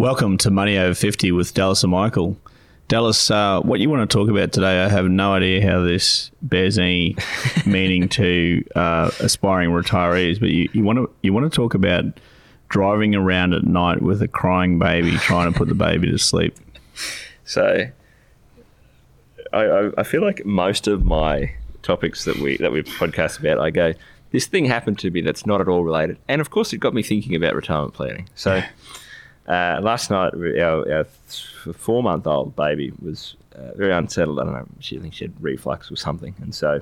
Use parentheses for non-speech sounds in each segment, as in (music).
Welcome to Money Over 50 with Dallas and Michael. Dallas, uh, what you want to talk about today, I have no idea how this bears any (laughs) meaning to uh, aspiring retirees, but you, you, want to you want to talk about driving around at night with a crying baby, trying to put the baby to sleep. So, I, I feel like most of my topics that we that we podcast about, I go, this thing happened to me that's not at all related, and of course, it got me thinking about retirement planning. So. Uh, last night, our, our four month old baby was uh, very unsettled. I don't know, she, I think she had reflux or something. And so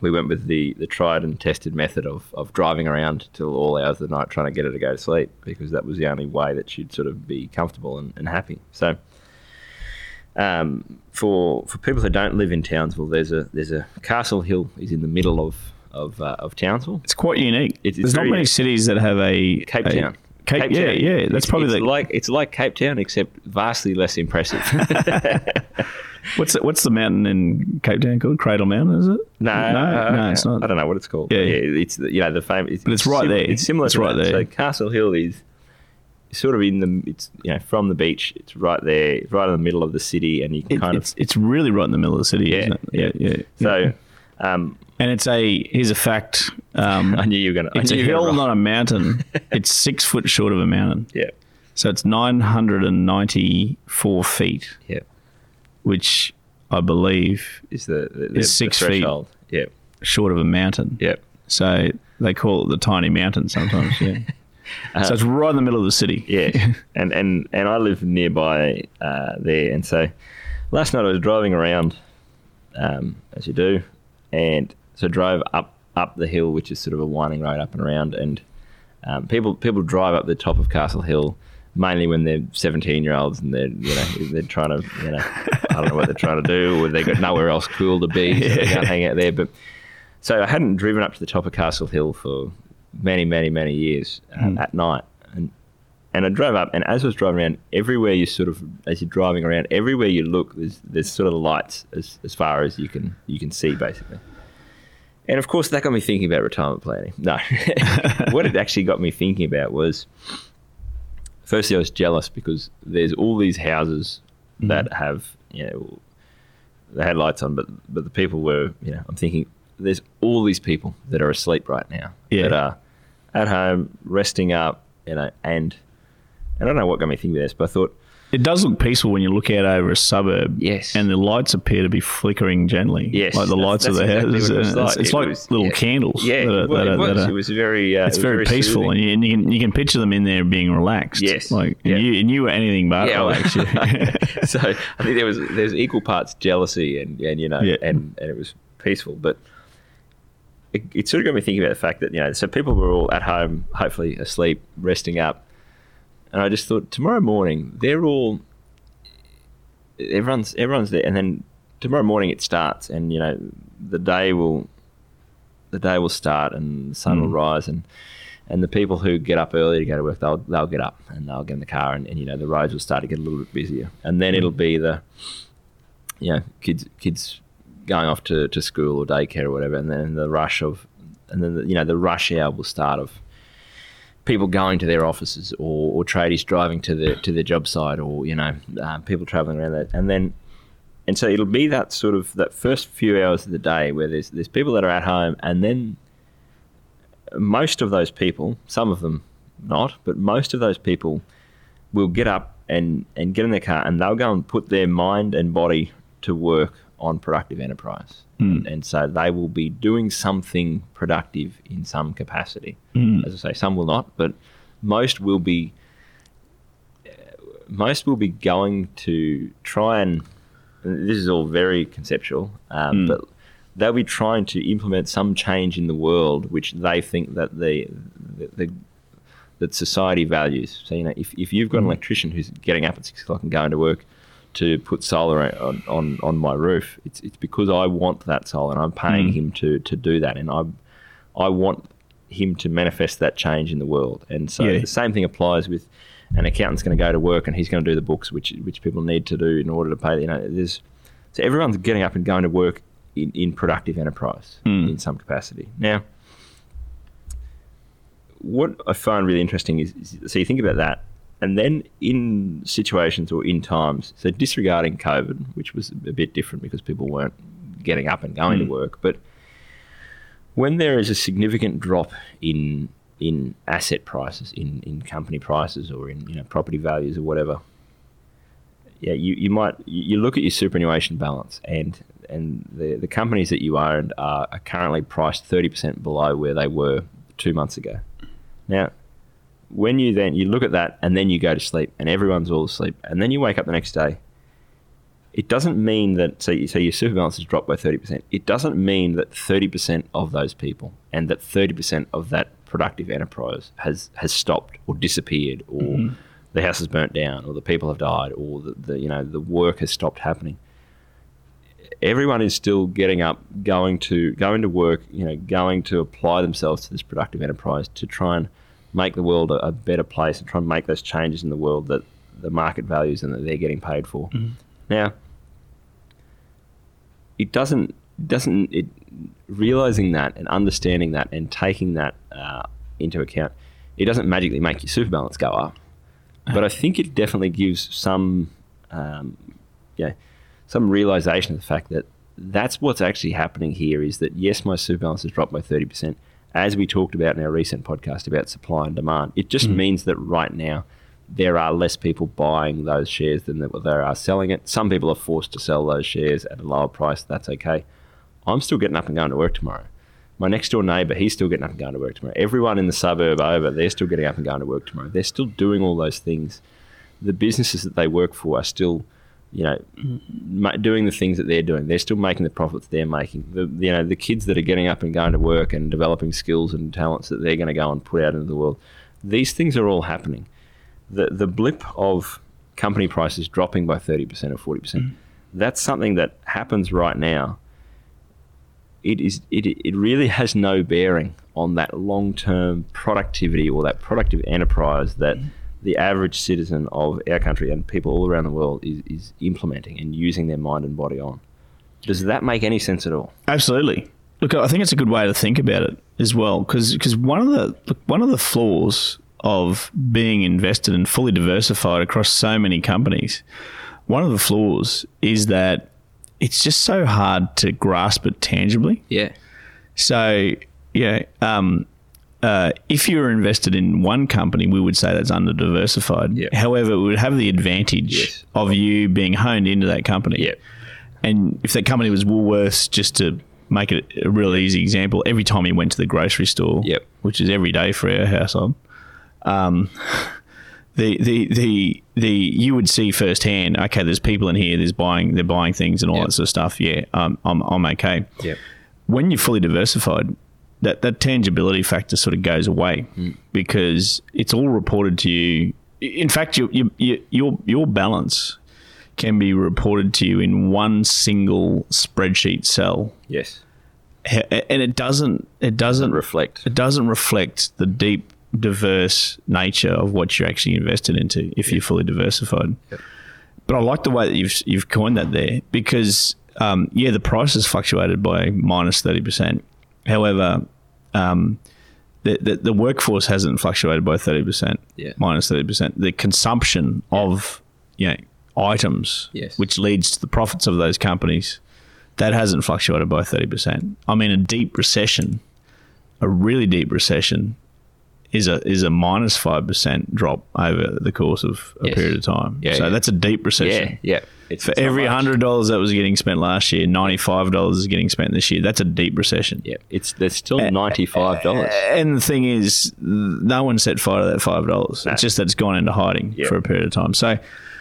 we went with the, the tried and tested method of, of driving around till all hours of the night trying to get her to go to sleep because that was the only way that she'd sort of be comfortable and, and happy. So. Um, for for people who don't live in Townsville, there's a there's a Castle Hill is in the middle of of, uh, of Townsville. It's quite unique. It's- it's There's not many unique. cities that have a Cape a- Town. Cape, Cape yeah, Town. yeah. That's It's- probably it's the, like it's like Cape Town except vastly less impressive. (laughs) what's the, what's the mountain in Cape Town called? Cradle Mountain, is it? No, no, uh, no, it's not. I don't know what it's called. Yeah. Yeah, it's the- you know the famous. But it's right there. It's similar. It's to right that. there. So Castle Hill is sort of in the. It's you know from the beach. It's right there, it's right in the middle of the city, and you can It- kind it's it's really right in the middle of the city, Yeah, isn't it? Yeah, yeah. So, um, and it's a here's a fact. Um, (laughs) I knew you were going to. it's a hill, not a mountain. (laughs) it's six foot short of a mountain, Yeah, so it's nine hundred and ninety four feet, yeah. which I believe Is the, the, the Is six the feet. threshold. Yeah, short of a mountain. yeah. So they call it the tiny mountain sometimes. Yeah. (laughs) so it's right in the middle of the city. Yeah, and and and I live nearby uh, there, and so last night I was driving around, um, as you do, and so drove up up the hill, which is sort of a winding road up and around, and um, people people drive up the top of Castle Hill. Mainly when they're seventeen-year-olds and they're you know (laughs) they're trying to you know I don't know what they're trying to do or they've got nowhere else cool to be so they can't hang out there. But so I hadn't driven up to the top of Castle Hill for many many many years uh, at night, and I drove up, and as I was driving around, everywhere you sort of, as you're driving around, everywhere you look, there's there's sort of lights as, as far as you can you can see, basically. And of course, that got me thinking about retirement planning. (laughs) No, (laughs) what it actually got me thinking about was, firstly, I was jealous because there's all these houses mm-hmm. that have, you know, they had lights on, but but the people were, you know, I'm thinking, there's all these people that are asleep right now Yeah. that are at home resting up, you know, and I don't know what got me thinking of this, but I thought, It does look peaceful when you look out over a suburb. Yes. And the lights appear to be flickering gently. Yes, Like the that's- lights of the exactly houses. it It's, like. it's It like was- little yeah. candles. yeah, that well, that it was. that It was very, uh, it's it was very, peaceful, soothing. and you, and you can you can picture them in there being relaxed. Yes. like Yeah. and you, and you were anything but Yeah, relaxed. (laughs) (laughs) So I think there was there's equal parts jealousy and and you know Yeah. and and it was peaceful, but it, it sort of got me thinking about the fact that you know so people were all at home, hopefully asleep, resting up, and I just thought tomorrow morning they're all everyone's everyone's there, and then tomorrow morning it starts, and you know the day will the day will start and the sun will Mm. rise and and the people who get up early to go to work they'll they'll get up and they'll get in the car and, and you know the roads will start to get a little bit busier. And then it'll be the you know kids kids going off to, to school or daycare or whatever. And then the rush of and then the, you know the rush hour will start of people going to their offices or, or tradies driving to the to their job site or you know um, people traveling around that. And then and so it'll be that sort of that first few hours of the day where there's there's people that are at home and then most of those people some of them not but most of those people will get up and and get in their car and they'll go and put their mind and body to work on productive enterprise. Hmm. And, and so they will be doing something productive in some capacity. Hmm. As i say some will not but most will be uh, most will be going to try and and this is all very conceptual, um, hmm. but they'll be trying to implement some change in the world which they think that the the, that society values. So you know, if, if you've got an electrician who's getting up at six o'clock and going to work to put solar on, on, on my roof, it's it's because I want that solar and I'm paying mm. him to to do that, and I I want him to manifest that change in the world. And so Yeah. the same thing applies with an accountant's going to go to work and he's going to do the books which which people need to do in order to pay. You know, there's so everyone's getting up and going to work in, in productive enterprise mm. in some capacity. Now, what I find really interesting is, is so you think about that, and then in situations or in times, so disregarding COVID, which was a bit different because people weren't getting up and going to hmm. work, but when there is a significant drop in in asset prices, in, in company prices, or in you know property values or whatever, yeah, you, you might you look at your superannuation balance and and the the companies that you own are, are currently priced thirty percent below where they were two months ago. Now, when you then you look at that and then you go to sleep and everyone's all asleep and then you wake up the next day, it doesn't mean that so, you- so your super balance has dropped by 30%. It doesn't mean that 30% of those people and that 30% of that productive enterprise has has stopped or disappeared or mm-hmm. the house has burnt down or the people have died or the, the you know the work has stopped happening. Everyone is still getting up, going to going to work, you know, going to apply themselves to this productive enterprise to try and make the world a, a better place and try and make those changes in the world that the market values and that they're getting paid for. Now, it doesn't doesn't it realizing that and understanding that and taking that uh, into account, it doesn't magically make your super balance go up, but I think it definitely gives some um, yeah some realization of the fact that that's what's actually happening here is that yes, my super balance has dropped by thirty percent. As we talked about in our recent podcast about supply and demand, it just mm. means that right now there are less people buying those shares than there there are selling it. Some people are forced to sell those shares at a lower price. That's okay. I'm still getting up and going to work tomorrow. My next door neighbour, he's still getting up and going to work tomorrow. Everyone in the suburb over, they're still getting up and going to work tomorrow. They're still doing all those things. The businesses that they work for are still, you know, ma- doing the things that they're doing. They're still making the profits they're making. The you know the kids that are getting up and going to work and developing skills and talents that they're going to go and put out into the world. These things are all happening. The the blip of company prices dropping by thirty percent or forty percent. Mm. That's something that happens right now. It is it, it really has no bearing on that long term productivity or that productive enterprise that mm. The average citizen of our country and people all around the world is, is implementing and using their mind and body on. Does that make any sense at all? Absolutely. Look, I think it's a good way to think about it as well, because one of the look, one of the flaws of being invested and fully diversified across so many companies, one of the flaws is that it's just so hard to grasp it tangibly. Yeah. So, yeah, um, uh, if you were invested in one company, we would say that's under diversified. Yeah. However, it would have the advantage Yes. of you being honed into that company. Yeah. And if that company was Woolworths, just to make it a real easy example, every time you went to the grocery store, Yep. which is every day for our household, um, (laughs) the, the the the you would see firsthand. Okay, there's people in here. There's buying. They're buying things and all Yep. that sort of stuff. Yeah, um, I'm I'm okay when you're fully diversified, that, that tangibility factor sort of goes away because it's all reported to you. In fact, your, your, your, your, your balance can be reported to you in one single spreadsheet cell. Yes. And it doesn't, it doesn't Reflect. it doesn't reflect the deep, diverse nature of what you're actually invested into if you're fully diversified. Yep. But I like the way that you've you've coined that there because um, yeah, the price has fluctuated by minus thirty percent. However, um, the, the the workforce hasn't fluctuated by thirty percent. Yeah. minus thirty percent. The consumption of you know items, Yes. which leads to the profits of those companies, that hasn't fluctuated by thirty percent. I mean, a deep recession, a really deep recession, is a is a minus five percent drop over the course of a Yes. period of time. Yeah, so yeah. that's a deep recession. Yeah. Yeah. It's For it's every hundred dollars that was getting spent last year, ninety five dollars is getting spent this year. That's a deep recession. Yeah. It's there's still ninety five dollars. And the thing is, no one set fire to that five dollars. It's just that it's gone into hiding Yeah. for a period of time. So,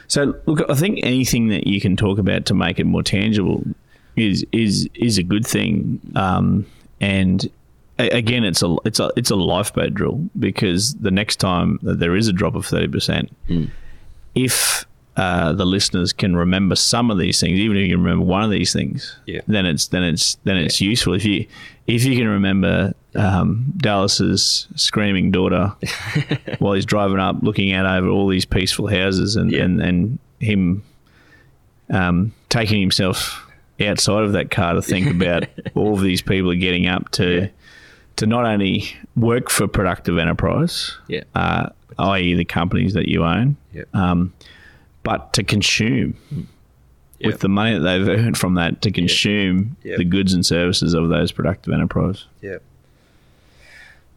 so look, I think anything that you can talk about to make it more tangible is is is a good thing. Um, and again, it's a it's a it's a lifeboat drill because the next time that there is a drop of thirty percent, if uh, the listeners can remember some of these things, even if you can remember one of these things, Yeah. then it's then it's then it's useful. If you if you can remember um, Dallas's screaming daughter (laughs) while he's driving up, looking out over all these peaceful houses, and Yeah. and, and him um, taking himself outside of that car to think about (laughs) all of these people are getting up to to not only work for productive enterprise, Yeah. uh, i.e., the companies that you own, Yep. um, but to consume Yep. with the money that they've earned from that to consume Yep. the goods and services of those productive enterprise. Yeah.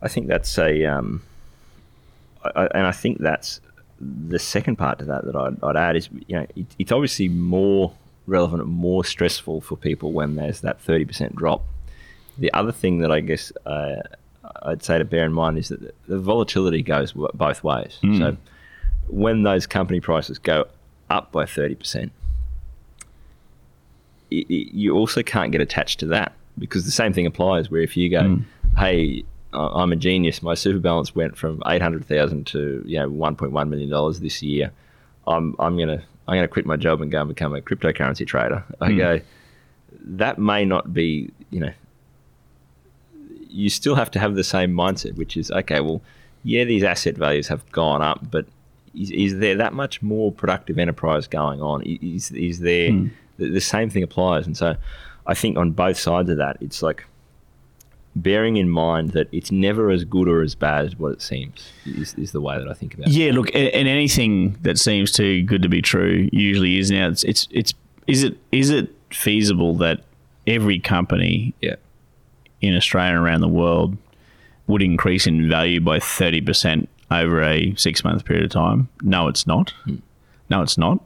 I think that's a, um, I, and I think that's the second part to that that I'd, I'd add is, you know, it, it's obviously more relevant and more stressful for people when there's that 30% drop. The other thing that I guess uh, I'd say to bear in mind is that the- volatility goes w- both ways. So when those company prices go up by 30%, i- i- you also can't get attached to that because the same thing applies where if you go, mm. hey, I- I'm a genius, my super balance went from 800,000 to, you know, 1.1 million dollars this year. I'm I'm going to I'm going to quit my job and go and become a cryptocurrency trader. I mm. go that may not be, you know, you still have to have the same mindset, which is okay. Well, yeah, these asset values have gone up, but is, is there that much more productive enterprise going on? Is is there hmm. the, the same thing applies? And so, I think on both sides of that, it's like bearing in mind that it's never as good or as bad as what it seems. Is, is the way that I think about it. Yeah, look, a- and anything that seems too good to be true usually is now. It's it's, it's is it is it feasible that every company Yeah. in Australia and around the world would increase in value by 30% over a six month period of time? No, it's not. No, it's not.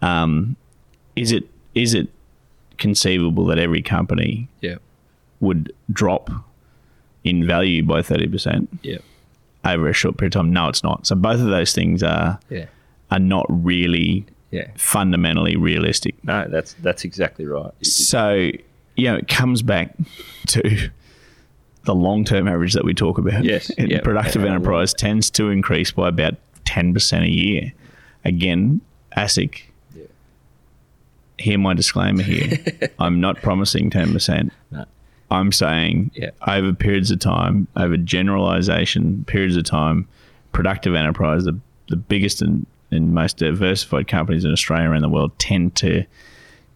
Um, is it is it conceivable that every company Yeah. would drop in value by 30% Yeah. over a short period of time? No, it's not. So both of those things are Yeah. are not really Yeah. fundamentally realistic. No, that's that's exactly right. So, you know, it comes back to the long term average that we talk about. Yes, And yeah. Productive enterprise tends to increase by about 10% a year. Again, ASIC, Yeah. hear my disclaimer here. (laughs) I'm not promising 10%. No. I'm saying Yeah. over periods of time, over generalization periods of time, productive enterprise, the, the biggest and, and most diversified companies in Australia and the world tend to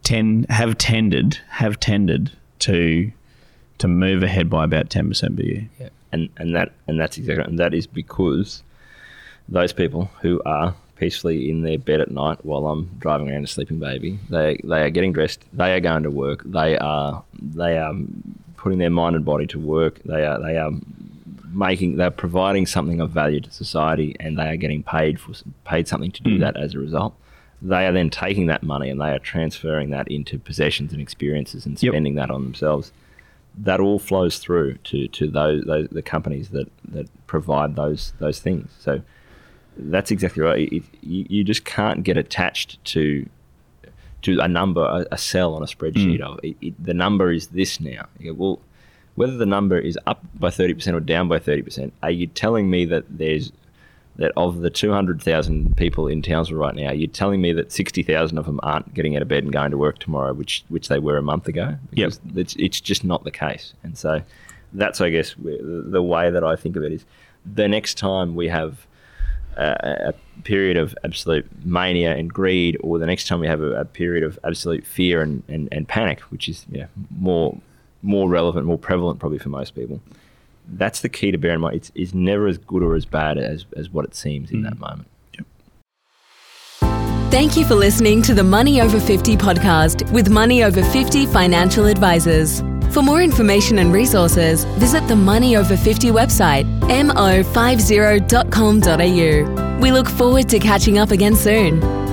tend have tended have tended to to move ahead by about ten percent per year. Yeah. And and that and that's exactly and that is because those people who are peacefully in their bed at night while I'm driving around a sleeping baby, they they are getting dressed, they are going to work, they are they are putting their mind and body to work, they are they are making they're providing something of value to society and they are getting paid for paid something to do Mm. that as a result. They are then taking that money and they are transferring that into possessions and experiences and Yep. spending that on themselves that all flows through to, to those, those the companies that, that provide those those things. So that's exactly right. It, you, you just can't get attached to to a number, a, a cell on a spreadsheet mm. of it, it, the number is this now. Go, well, whether the number is up by thirty percent or down by thirty percent, are you telling me that there's that of the 200,000 people in Townsville right now, you're telling me that 60,000 of them aren't getting out of bed and going to work tomorrow, which which they were a month ago? Because it's, it's just not the case. And so that's, I guess, the the way that I think of it is the next time we have a, a period of absolute mania and greed, or the next time we have a, a period of absolute fear and, and, and panic, which is yeah, more more relevant, more prevalent probably for most people. That's the key to bear in mind. It's, it's never as good or as bad as, as what it seems in mm. that moment. Thank you for listening to the Money Over 50 podcast with Money Over 50 financial advisors. For more information and resources, visit the Money Over 50 website, mo50.com.au. We look forward to catching up again soon.